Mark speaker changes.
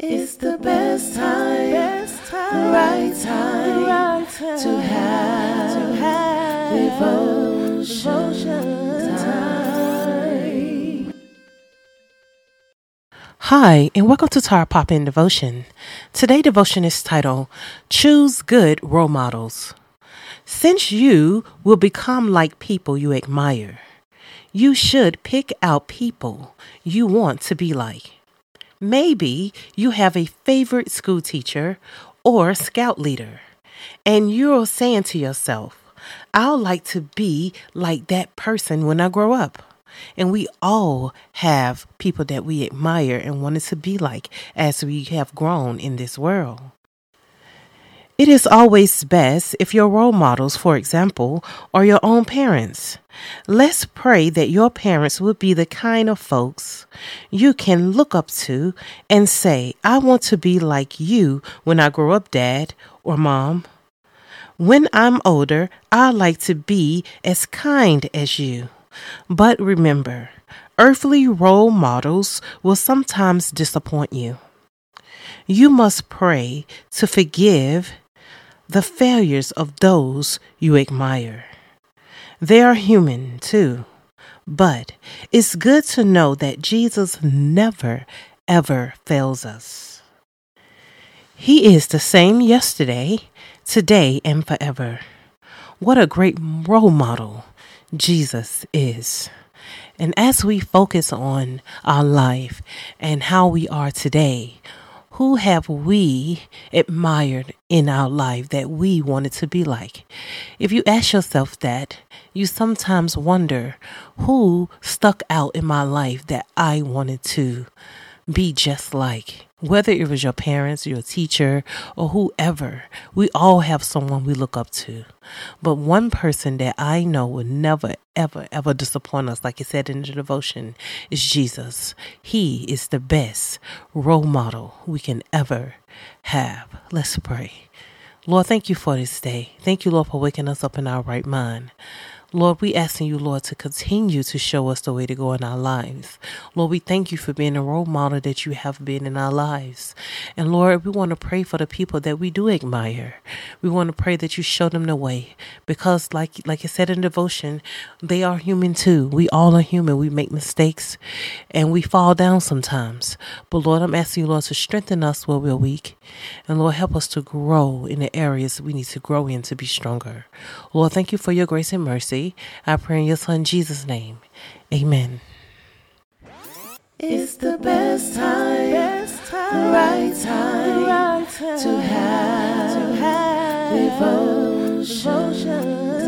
Speaker 1: It's the best time, best time, right time, right time to have, to have devotion, devotion time.
Speaker 2: Hi, and welcome to Tar Pop In Devotion. Today, devotion is titled Choose Good Role Models. Since you will become like people you admire, you should pick out people you want to be like. Maybe you have a favorite school teacher or scout leader, and you're saying to yourself, I'd like to be like that person when I grow up. And we all have people that we admire and wanted to be like as we have grown in this world. It is always best if your role models, for example, are your own parents. Let's pray that your parents will be the kind of folks you can look up to and say, I want to be like you when I grow up, Dad or Mom. When I'm older, I like to be as kind as you. But remember, earthly role models will sometimes disappoint you. You must pray to forgive the failures of those you admire. They are human too, but it's good to know that Jesus never, ever fails us. He is the same yesterday, today, and forever. What a great role model Jesus is. And as we focus on our life and how we are today, who have we admired in our life that we wanted to be like? If you ask yourself that, you sometimes wonder who stuck out in my life that I wanted to be just like. Whether it was your parents, your teacher, or whoever, we all have someone we look up to. But one person that I know will never, ever, ever disappoint us, like it said in the devotion, is Jesus. He is the best role model we can ever have. Let's pray. Lord, thank you for this day. Thank you, Lord, for waking us up in our right mind. Lord, we asking you, Lord, to continue to show us the way to go in our lives. Lord, we thank you for being a role model that you have been in our lives. And Lord, we want to pray for the people that we do admire. We want to pray that you show them the way. Because like like I said in devotion, they are human too. We all are human. We make mistakes and we fall down sometimes. But Lord, I'm asking you, Lord, to strengthen us where we're weak. And Lord, help us to grow in the areas we need to grow in to be stronger. Lord, thank you for your grace and mercy. I pray in your son Jesus' name. Amen.
Speaker 1: It's the best time, best time, right time, right time to have, to have devotion. devotion.